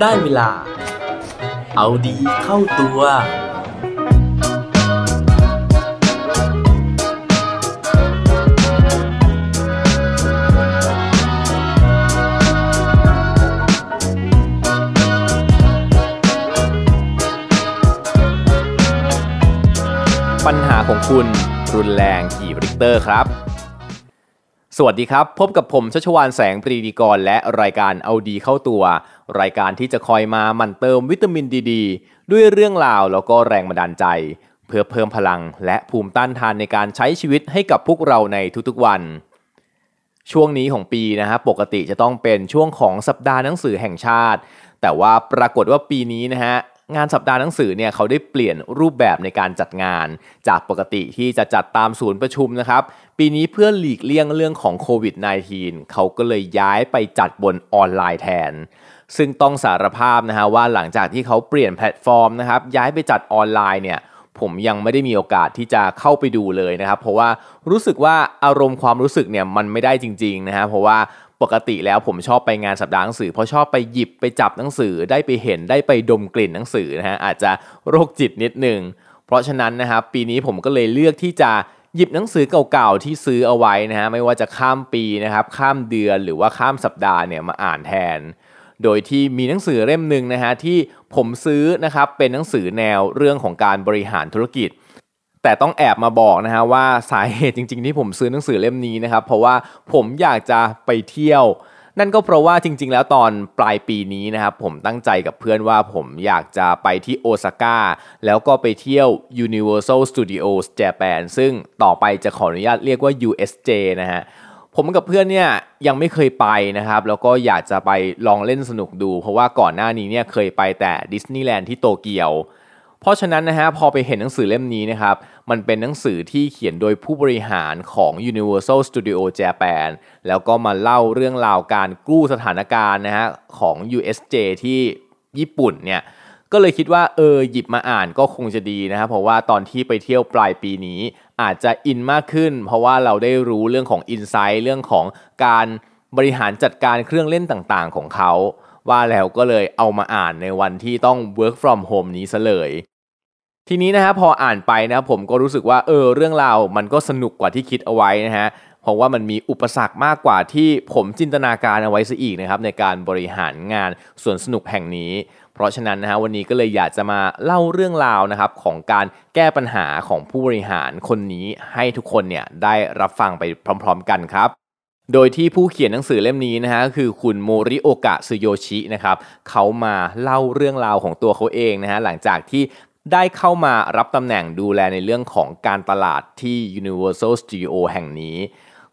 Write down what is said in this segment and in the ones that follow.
ได้เวลา เอาดีเข้าตัว ปัญหาของคุณรุนแรงกี่ริกเตอร์ครับ สวัสดีครับ พบกับผมชัชวานแสงปรีดีกร และรายการเอาดีเข้าตัว รายการที่จะคอยมาหมั่นเติมวิตามินดีดด้วยเรื่องราวแล้วก็แรงบันดาลใจ เพื่อเพิ่มพลังและภูมิต้านทานในการใช้ชีวิตให้กับพวกเราในทุกๆวัน ช่วงนี้ของปีนะฮะปกติจะต้องเป็นช่วงของสัปดาห์หนังสือแห่งชาติ แต่ว่าปรากฏว่าปีนี้นะฮะ งานสัปดาห์หนังสือเนี่ยเขาได้เปลี่ยนรูปแบบในการจัดงาน จากปกติที่จะจัดตามศูนย์ประชุมนะครับ ปีนี้เพื่อหลีกเลี่ยงเรื่องของโควิด -19 เขาก็เลยย้ายไปจัดบนออนไลน์แทน ซึ่งต้องสารภาพนะฮะว่าหลังจากที่เขาเปลี่ยนแพลตฟอร์มนะครับย้ายไปจัดออนไลน์เนี่ยผมยังไม่ได้มีโอกาสที่จะเข้าไปดูเลยนะครับ เพราะว่ารู้สึกว่าอารมณ์ความรู้สึกเนี่ยมันไม่ได้จริงๆนะฮะเพราะว่า ปกติแล้วผมชอบไปงานสัปดาห์หนังสือเพราะชอบไปหยิบไปจับหนังสือได้ไปเห็นได้ไปดมกลิ่นหนังสือนะฮะอาจจะโรคจิตนิดนึง เพราะฉะนั้นนะครับปีนี้ผมก็เลยเลือกที่จะหยิบหนังสือเก่าๆที่ซื้อเอาไว้นะฮะไม่ว่าจะข้ามปีนะครับข้ามเดือนหรือว่าข้ามสัปดาห์เนี่ยมาอ่านแทน โดยที่มีหนังสือเล่มหนึ่งนะฮะที่ผมซื้อนะครับเป็นหนังสือแนวเรื่องของการบริหารธุรกิจ แต่ต้องแอบมาบอกนะฮะว่าสาเหตุจริง ๆ ที่ผมซื้อหนังสือเล่มนี้นะครับ เพราะว่าผมอยากจะไปเที่ยว นั่นก็เพราะว่าจริง ๆ แล้วตอนปลายปีนี้นะครับผมตั้งใจกับเพื่อนว่าผมอยากจะไปที่โอซาก้าแล้วก็ไปเที่ยว Universal Studios Japan ซึ่งต่อไปจะขออนุญาตเรียกว่า USJ นะฮะผมกับเพื่อนเนี่ยยังไม่เคยไปนะครับ แล้วก็อยากจะไปลองเล่นสนุกดู เพราะว่าก่อนหน้านี้เนี่ยเคยไปแต่ดิสนีย์แลนด์ที่โตเกียว เพราะฉะนั้นนะฮะพอไปเห็นหนังสือเล่มนี้นะครับ มันเป็นหนังสือที่เขียนโดยผู้บริหารของ Universal Studio Japan แล้วก็มาเล่าเรื่องราวการกู้สถานการณ์นะฮะของ USJ ที่ญี่ปุ่นเนี่ยก็เลยคิดว่าเออหยิบมาอ่านก็คงจะดีนะครับเพราะว่าตอนที่ไปเที่ยวปลายปีนี้ อาจจะอินมากขึ้น เพราะว่าเราได้รู้เรื่องของอินไซต์เรื่องของการบริหารจัดการเครื่องเล่นต่างๆของเขา ว่าแล้วก็เลยเอามาอ่านในวันที่ต้อง work from home นี้ซะเลยทีนี้นะฮะพออ่านไปนะผมก็รู้สึกว่าเออเรื่องราวมันก็สนุกกว่าที่คิดเอาไว้นะฮะเพราะว่ามันมีอุปสรรคมากกว่าที่ผมจินตนาการเอาไว้ซะอีกนะครับในการบริหารงานส่วนสนุกแห่งนี้ เพราะฉะนั้นนะฮะวันนี้ก็เลยอยากจะมาเล่าเรื่องราวนะครับของการแก้ปัญหาของผู้บริหารคนนี้ให้ทุกคนเนี่ยได้รับฟังไปพร้อม ๆ กันครับ โดยที่ผู้เขียนหนังสือเล่มนี้นะฮะคือคุณโมริโอกะซึโยชินะครับเขามาเล่าเรื่องราวของตัวเขาเองนะฮะหลังจากที่ได้เข้ามารับตำแหน่งดูแลในเรื่องของการตลาดที่ Universal Studio แห่งนี้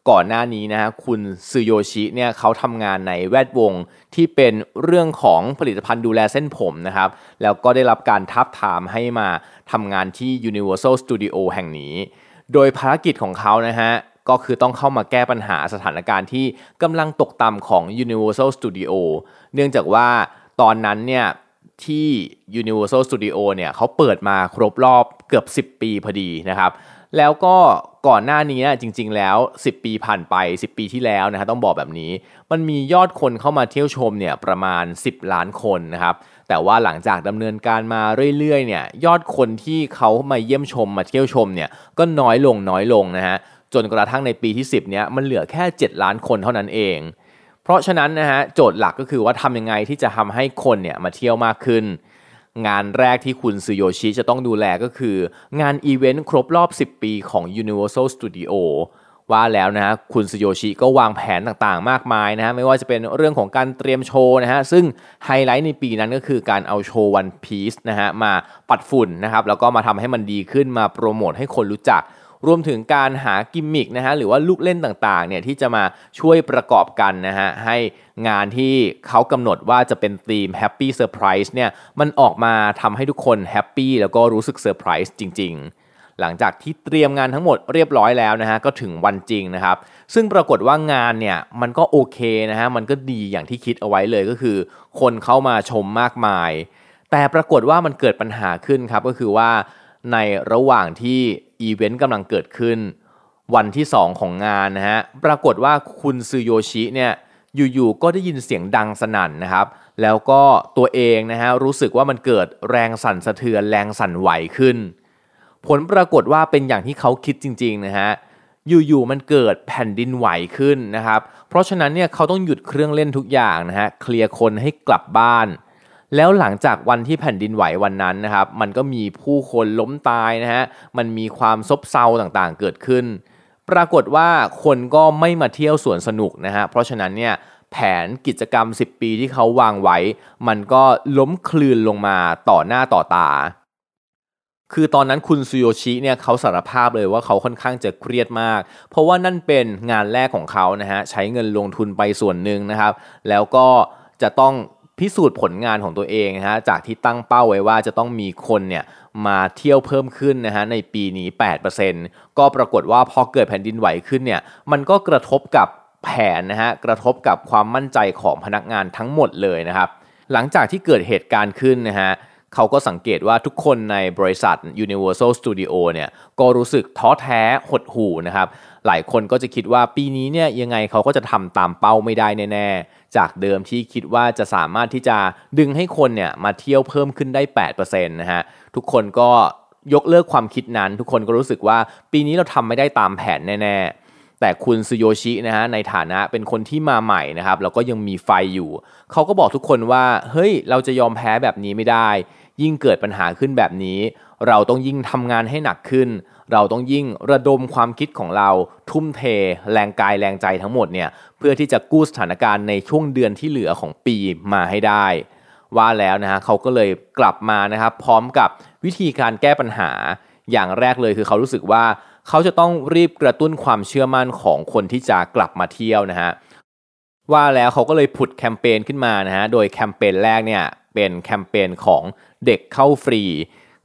ก่อนหน้านี้นะฮะคุณซึโยชิเนี่ยเขาทำงานในแวดวงที่เป็นเรื่องของผลิตภัณฑ์ดูแลเส้นผมนะครับ แล้วก็ได้รับการทับทามให้มาทำงานที่ Universal Studio แห่งนี้ โดยภารกิจของเขานะฮะ ก็คือต้องเข้ามาแก้ปัญหาสถานการณ์ที่กำลังตกต่ำของ Universal Studio เนื่องจากว่าตอนนั้นเนี่ยที่ Universal Studio เนี่ยเขาเปิดมาครบรอบเกือบ 10 ปีพอดีนะครับ แล้วก็ก่อนหน้านี้จริงๆแล้ว 10 ปีผ่านไป 10 ปีที่แล้วนะฮะต้องบอกแบบนี้ มันมียอดคนเข้ามาเที่ยวชมเนี่ยประมาณ 10 ล้านคนนะครับแต่ว่าหลังจากดำเนินการมาเรื่อยๆเนี่ยยอดคนที่เขามาเยี่ยมชมมาเที่ยวชมเนี่ยก็น้อยลงน้อยลงนะฮะ จนกระทั่งในปีที่ 10เนี่ยมันเหลือแค่ 7 ล้านคนเท่านั้นเอง เพราะฉะนั้นนะฮะโจทย์หลักก็คือว่าทำยังไงที่จะทำให้คนเนี่ยมาเที่ยวมากขึ้น งานแรกที่คุณซูโยชิจะต้องดูแลก็คือ งานอีเวนต์ครบรอบ 10 ปีของ Universal Studio ว่าแล้วนะฮะคุณซูโยชิก็วางแผนต่างๆ มากมายนะฮะไม่ว่าจะเป็นเรื่องของการเตรียมโชว์นะฮะซึ่งไฮไลท์ในปีนั้นก็คือการเอาโชว์ One Piece นะฮะมาปัดฝุ่นนะครับแล้วก็มาทำให้มันดีขึ้นมาโปรโมทให้คนรู้จัก รวมถึงการหากิมมิกนะฮะหรือว่าลูกเล่นต่างๆเนี่ยที่จะมาช่วยประกอบกันนะฮะให้งานที่เขากำหนดว่าจะเป็นธีม Happy Surprise เนี่ยมันออกมาทำให้ทุกคนแฮปปี้แล้วก็รู้สึกเซอร์ไพรส์จริง ๆหลังจากที่เตรียมงานทั้งหมดเรียบร้อยแล้วนะฮะก็ถึงวันจริงนะครับ ซึ่งปรากฏว่างานเนี่ยมันก็โอเคนะฮะมันก็ดีอย่างที่คิดเอาไว้เลยก็คือ คนเข้ามาชมมากมาย แต่ปรากฏว่ามันเกิดปัญหาขึ้นครับก็คือว่าในระหว่างที่ อีเวนต์กำลังเกิดขึ้น วันที่ 2 ของงานนะฮะปรากฏว่าคุณซูโยชิเนี่ยอยู่ๆก็ได้ยินเสียงดังสนั่นนะครับ แล้วก็ตัวเองนะฮะรู้สึกว่ามันเกิดแรงสั่นสะเทือนแรงสั่นไหวขึ้น ผลปรากฏว่าเป็นอย่างที่เขาคิดจริงๆนะฮะอยู่ๆมันเกิดแผ่นดินไหวขึ้นนะครับ เพราะฉะนั้นเนี่ยเขาต้องหยุดเครื่องเล่นทุกอย่างนะฮะเคลียร์คนให้กลับบ้าน แล้วหลังจากวันที่แผ่นดินไหววันนั้นนะครับมันก็มีผู้คนล้มตายนะฮะมันมีความซบเซาต่างๆเกิดขึ้น ปรากฏว่าคนก็ไม่มาเที่ยวสวนสนุกนะฮะเพราะฉะนั้นเนี่ยแผนกิจกรรม 10 ปีที่เขาวางไว้ มันก็ล้มคลืนลงมาต่อหน้าต่อตา คือตอนนั้นคุณซูโยชิเนี่ยเขาสารภาพเลยว่าเขาค่อนข้างจะเครียดมาก เพราะว่านั่นเป็นงานแรกของเขานะฮะใช้เงินลงทุนไปส่วนหนึ่งนะครับ แล้วก็จะต้อง พิสูจน์ผลงานของตัวเองนะฮะจากที่ตั้งเป้าไว้ว่าจะต้องมีคนเนี่ยมาเที่ยวเพิ่มขึ้นนะฮะในปีนี้ 8%ก็ปรากฏว่าพอเกิดแผ่นดินไหวขึ้นเนี่ยมันก็กระทบกับแผนนะฮะกระทบกับความมั่นใจของพนักงานทั้งหมดเลยนะครับ หลังจากที่เกิดเหตุการณ์ขึ้นนะฮะ เขาก็สังเกตว่าทุกคนในบริษัท Universal Studio เนี่ยก็รู้สึกท้อแท้หดหู่นะครับ หลายคนก็จะคิดว่าปีนี้เนี่ยยังไงเขาก็จะทำตามเป้าไม่ได้แน่ๆ จากเดิมที่คิดว่าจะสามารถที่จะดึงให้คนเนี่ยมาเที่ยวเพิ่มขึ้นได้ 8%นะฮะทุกคนก็ยกเลิกความคิดนั้น ทุกคนก็รู้สึกว่าปีนี้เราทำไม่ได้ตามแผนแน่ๆ แต่คุณซูโยชินะฮะในฐานะเป็นคนที่มาใหม่นะครับแล้วก็ยังมีไฟอยู่ เขาก็บอกทุกคนว่า เฮ้ย เราจะยอมแพ้แบบนี้ไม่ได้ ยิ่งเกิดปัญหาขึ้นแบบนี้ เราต้องยิ่งทำงานให้หนักขึ้น เราต้องยิ่งระดมความคิดของเรา ทุ่มเท แรงกายแรงใจทั้งหมดเนี่ยเพื่อที่จะกู้สถานการณ์ในช่วงเดือนที่เหลือของปีมาให้ได้ ว่าแล้วนะฮะเขาก็เลยกลับมานะครับพร้อมกับวิธีการแก้ปัญหาอย่างแรกเลยคือเขารู้สึกว่า เขาจะต้องรีบกระตุ้นความเชื่อมั่นของคนที่จะกลับมาเที่ยวนะฮะว่าแล้วเขาก็เลยผุดแคมเปญขึ้นมานะฮะโดยแคมเปญแรกเนี่ยเป็นแคมเปญของเด็กเข้าฟรี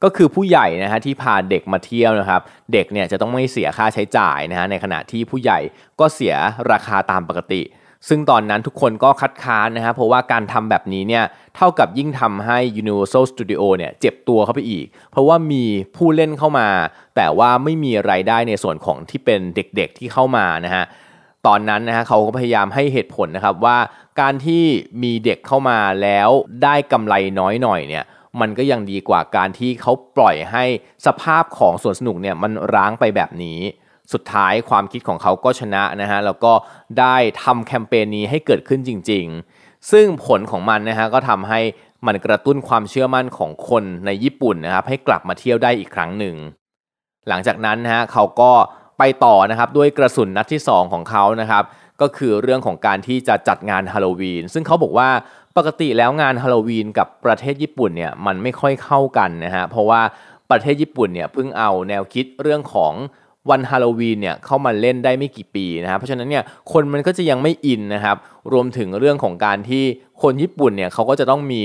ก็คือผู้ใหญ่นะฮะที่พาเด็กมาเที่ยวนะครับเด็กเนี่ยจะต้องไม่เสียค่าใช้จ่ายนะฮะในขณะที่ผู้ใหญ่ก็เสียราคาตามปกติ ซึ่งตอนนั้นทุกคนก็คัดค้านนะครับเพราะว่าการทำแบบนี้เนี่ยเท่ากับยิ่งทำให้ Universal Studio เนี่ยเจ็บตัวเข้าไปอีก เพราะว่ามีผู้เล่นเข้ามา แต่ว่าไม่มีไรายได้ในส่วนของที่เป็นเด็กๆที่เข้ามานะฮะตอนนั้นนะฮะเขาก็พยายามให้เหตุผลนะครับว่าการที่มีเด็กเข้ามาแล้วได้กำไรน้อยหน่อยเนี่ยมันก็ยังดีกว่าการที่เขาปล่อยให้สภาพของสวนสนุกเนี่ยมันร้างไปแบบนี้ สุดท้ายความคิดของเขาก็ชนะนะฮะแล้วก็ได้ทำแคมเปญนี้ให้เกิดขึ้นจริง ๆ ซึ่งผลของมันนะฮะก็ทำให้มันกระตุ้นความเชื่อมั่นของคนในญี่ปุ่นนะครับให้กลับมาเที่ยวได้อีกครั้งหนึ่ง หลังจากนั้นนะฮะเขาก็ไปต่อนะครับด้วยกระสุนนัดที่ 2 ของเขานะครับก็คือเรื่องของการที่จะจัดงานฮาโลวีน ซึ่งเขาบอกว่าปกติแล้วงานฮาโลวีนกับประเทศญี่ปุ่นเนี่ยมันไม่ค่อยเข้ากันนะฮะเพราะว่าประเทศญี่ปุ่นเนี่ยเพิ่งเอาแนวคิดเรื่องของ วันฮาโลวีนเนี่ยเข้ามาเล่นได้ไม่กี่ปีนะครับเพราะฉะนั้นเนี่ยคนมันก็จะยังไม่อินนะครับรวมถึงเรื่องของการที่คนญี่ปุ่นเนี่ยเขาก็จะต้องมี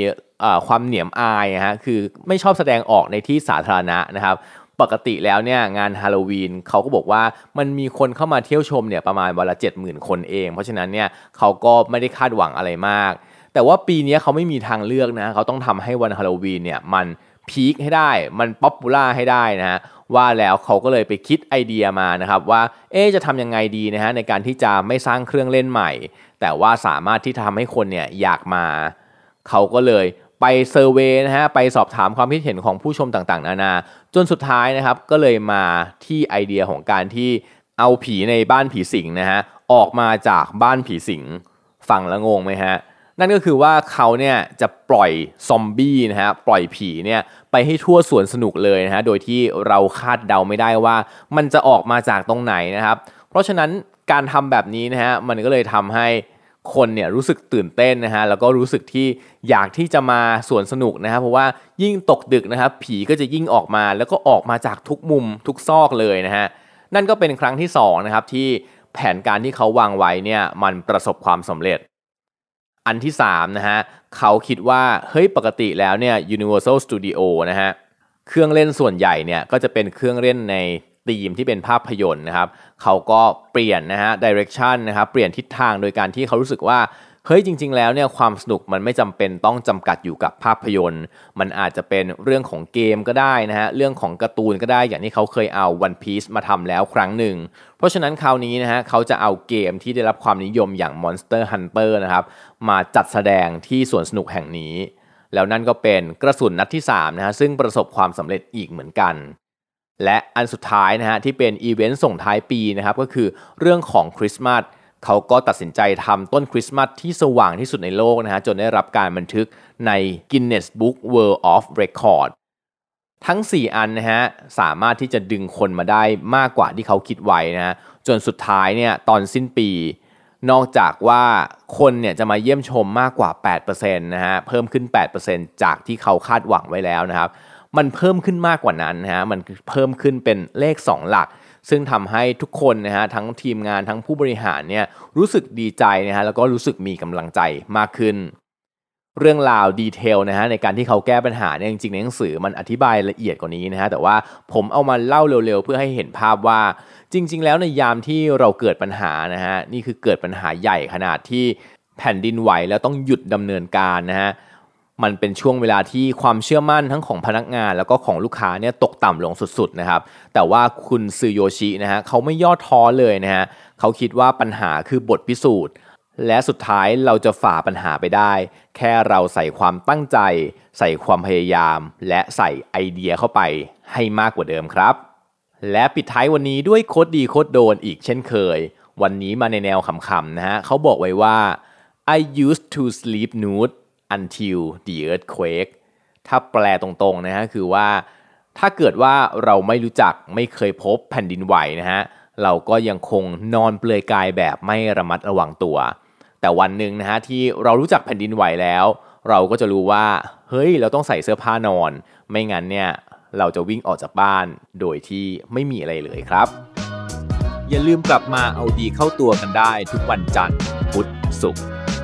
ความเหนียมอายนะฮะคือไม่ชอบแสดงออกในที่สาธารณะนะครับปกติแล้วเนี่ยงานฮาโลวีนเขาก็บอกว่ามันมีคนเข้ามาเที่ยวชมเนี่ยประมาณวันละ70,000 คนเอง เพราะฉะนั้นเนี่ยเขาก็ไม่ได้คาดหวังอะไรมาก แต่ว่าปีนี้เขาไม่มีทางเลือกนะเขาต้องทำให้วันฮาโลวีนเนี่ยมันพีคให้ได้ มัน popular ให้ได้นะฮะ ว่าแล้วเขาก็เลยไปคิดไอเดียมานะครับว่าเอ๊จะทำยังไงดีนะฮะในการที่จะไม่สร้างเครื่องเล่นใหม่ แต่ว่าสามารถที่ทำให้คนเนี่ยอยากมา เขาก็เลยไป survey นะฮะไปสอบถามความคิดเห็นของผู้ชมต่างๆ นานา จนสุดท้ายนะครับก็เลยมาที่ไอเดียของการที่เอาผีในบ้านผีสิงนะฮะออกมาจากบ้านผีสิงฟังแล้วงงไหมฮะ นั่นก็คือว่าเขาเนี่ยจะปล่อยซอมบี้นะฮะปล่อยผีเนี่ยไปให้ทั่วสวนสนุกเลยนะฮะโดยที่เราคาดเดาไม่ได้ว่า มันจะออกมาจากตรงไหนนะครับ เพราะฉะนั้นการทำแบบนี้นะฮะมันก็เลยทำให้คนเนี่ยรู้สึกตื่นเต้นนะฮะแล้วก็รู้สึกที่อยากที่จะมาสวนสนุกนะครับเพราะว่ายิ่งตกดึกนะครับผีก็จะยิ่งออกมาแล้วก็ออกมาจากทุกมุมทุกซอกเลยนะฮะนั่นก็เป็นครั้งที่2นะครับที่แผนการที่เขาวางไว้เนี่ยมันประสบความสำเร็จ อันที่3นะฮะเขาคิดว่าเฮ้ยปกติแล้วเนี่ย Universal Studio นะฮะเครื่องเล่นส่วนใหญ่เนี่ยก็จะเป็นเครื่องเล่นในธีมที่เป็นภาพยนตร์นะครับเขาก็เปลี่ยนนะฮะดิเรกชันนะครับเปลี่ยนทิศทางโดยการที่เขารู้สึกว่า เฮ้ยจริง ๆ แล้วเนี่ยความสนุกมันไม่จำเป็นต้องจำกัดอยู่กับภาพยนตร์ มันอาจจะเป็นเรื่องของเกมก็ได้นะฮะเรื่องของการ์ตูนก็ได้อย่างที่เขาเคยเอา One Piece มาทำแล้วครั้งหนึ่ง เพราะฉะนั้นคราวนี้นะฮะเขาจะเอาเกมที่ได้รับความนิยมอย่าง Monster Hunter นะครับมาจัดแสดงที่สวนสนุกแห่งนี้ แล้วนั่นก็เป็นกระสุนนัดที่3นะฮะซึ่งประสบความสำเร็จอีกเหมือนกันและอันสุดท้ายนะฮะที่เป็นอีเวนต์ส่งท้ายปีนะครับก็คือเรื่องของคริสต์มาส เขาก็ตัดสินใจทำต้นคริสต์มาสที่สว่างที่สุดในโลกนะฮะจนได้รับการบันทึกใน Guinness Book World of Record ทั้ง 4 อันนะฮะสามารถที่จะดึงคนมาได้มากกว่าที่เขาคิดไว้นะฮะจนสุดท้ายเนี่ยตอนสิ้นปี นอกจากว่าคนเนี่ยจะมาเยี่ยมชมมากกว่า 8%นะฮะเพิ่มขึ้น 8%จากที่เขาคาดหวังไว้แล้วนะครับ มันเพิ่มขึ้นมากกว่านั้นนะฮะมันเพิ่มขึ้นเป็นเลข 2 หลัก ซึ่งทำให้ทุกคนนะฮะทั้งทีมงานทั้งผู้บริหารเนี่ยรู้สึกดีใจนะฮะแล้วก็รู้สึกมีกำลังใจมากขึ้น เรื่องราวดีเทลนะฮะในการที่เขาแก้ปัญหาเนี่ยจริงๆในหนังสือมันอธิบายละเอียดกว่านี้นะฮะแต่ว่าผมเอามาเล่าเร็วๆ เพื่อให้เห็นภาพว่าจริง ๆ แล้วในยามที่เราเกิดปัญหานะฮะนี่คือเกิดปัญหาใหญ่ขนาดที่แผ่นดินไหวแล้วต้องหยุดดำเนินการนะฮะ มันเป็นช่วงเวลาที่ความเชื่อมั่นทั้งของพนักงาน แล้วก็ของลูกค้าเนี่ยตกต่ำลงสุดๆนะครับ แต่ว่าคุณซูโยชินะฮะเขาไม่ย่อท้อเลยนะฮะเขาคิดว่าปัญหาคือบทพิสูจน์ และสุดท้ายเราจะฝ่าปัญหาไปได้ แค่เราใส่ความตั้งใจ ใส่ความพยายาม และใส่ไอเดียเข้าไปให้มากกว่าเดิมครับ และปิดท้ายวันนี้ด้วยโคดดีโคดโดนอีกเช่นเคย วันนี้มาในแนวขำๆนะฮะเขาบอกไว้ว่า I used to sleep nude until the earthquake ถ้าแปลตรงๆนะฮะคือว่าถ้าเกิดว่าเราไม่รู้จักไม่เคยพบแผ่นดินไหวนะฮะเราก็ยังคงนอนเปลือยกายแบบไม่ระมัดระวังตัว แต่วันหนึ่งนะฮะที่เรารู้จักแผ่นดินไหวแล้ว เราก็จะรู้ว่าเฮ้ยเราต้องใส่เสื้อผ้านอน ไม่งั้นเนี่ยเราจะวิ่งออกจากบ้านโดยที่ไม่มีอะไรเลยครับ อย่าลืมกลับมาเอาดีเข้าตัวกันได้ทุกวันจันทร์พุธศุกร์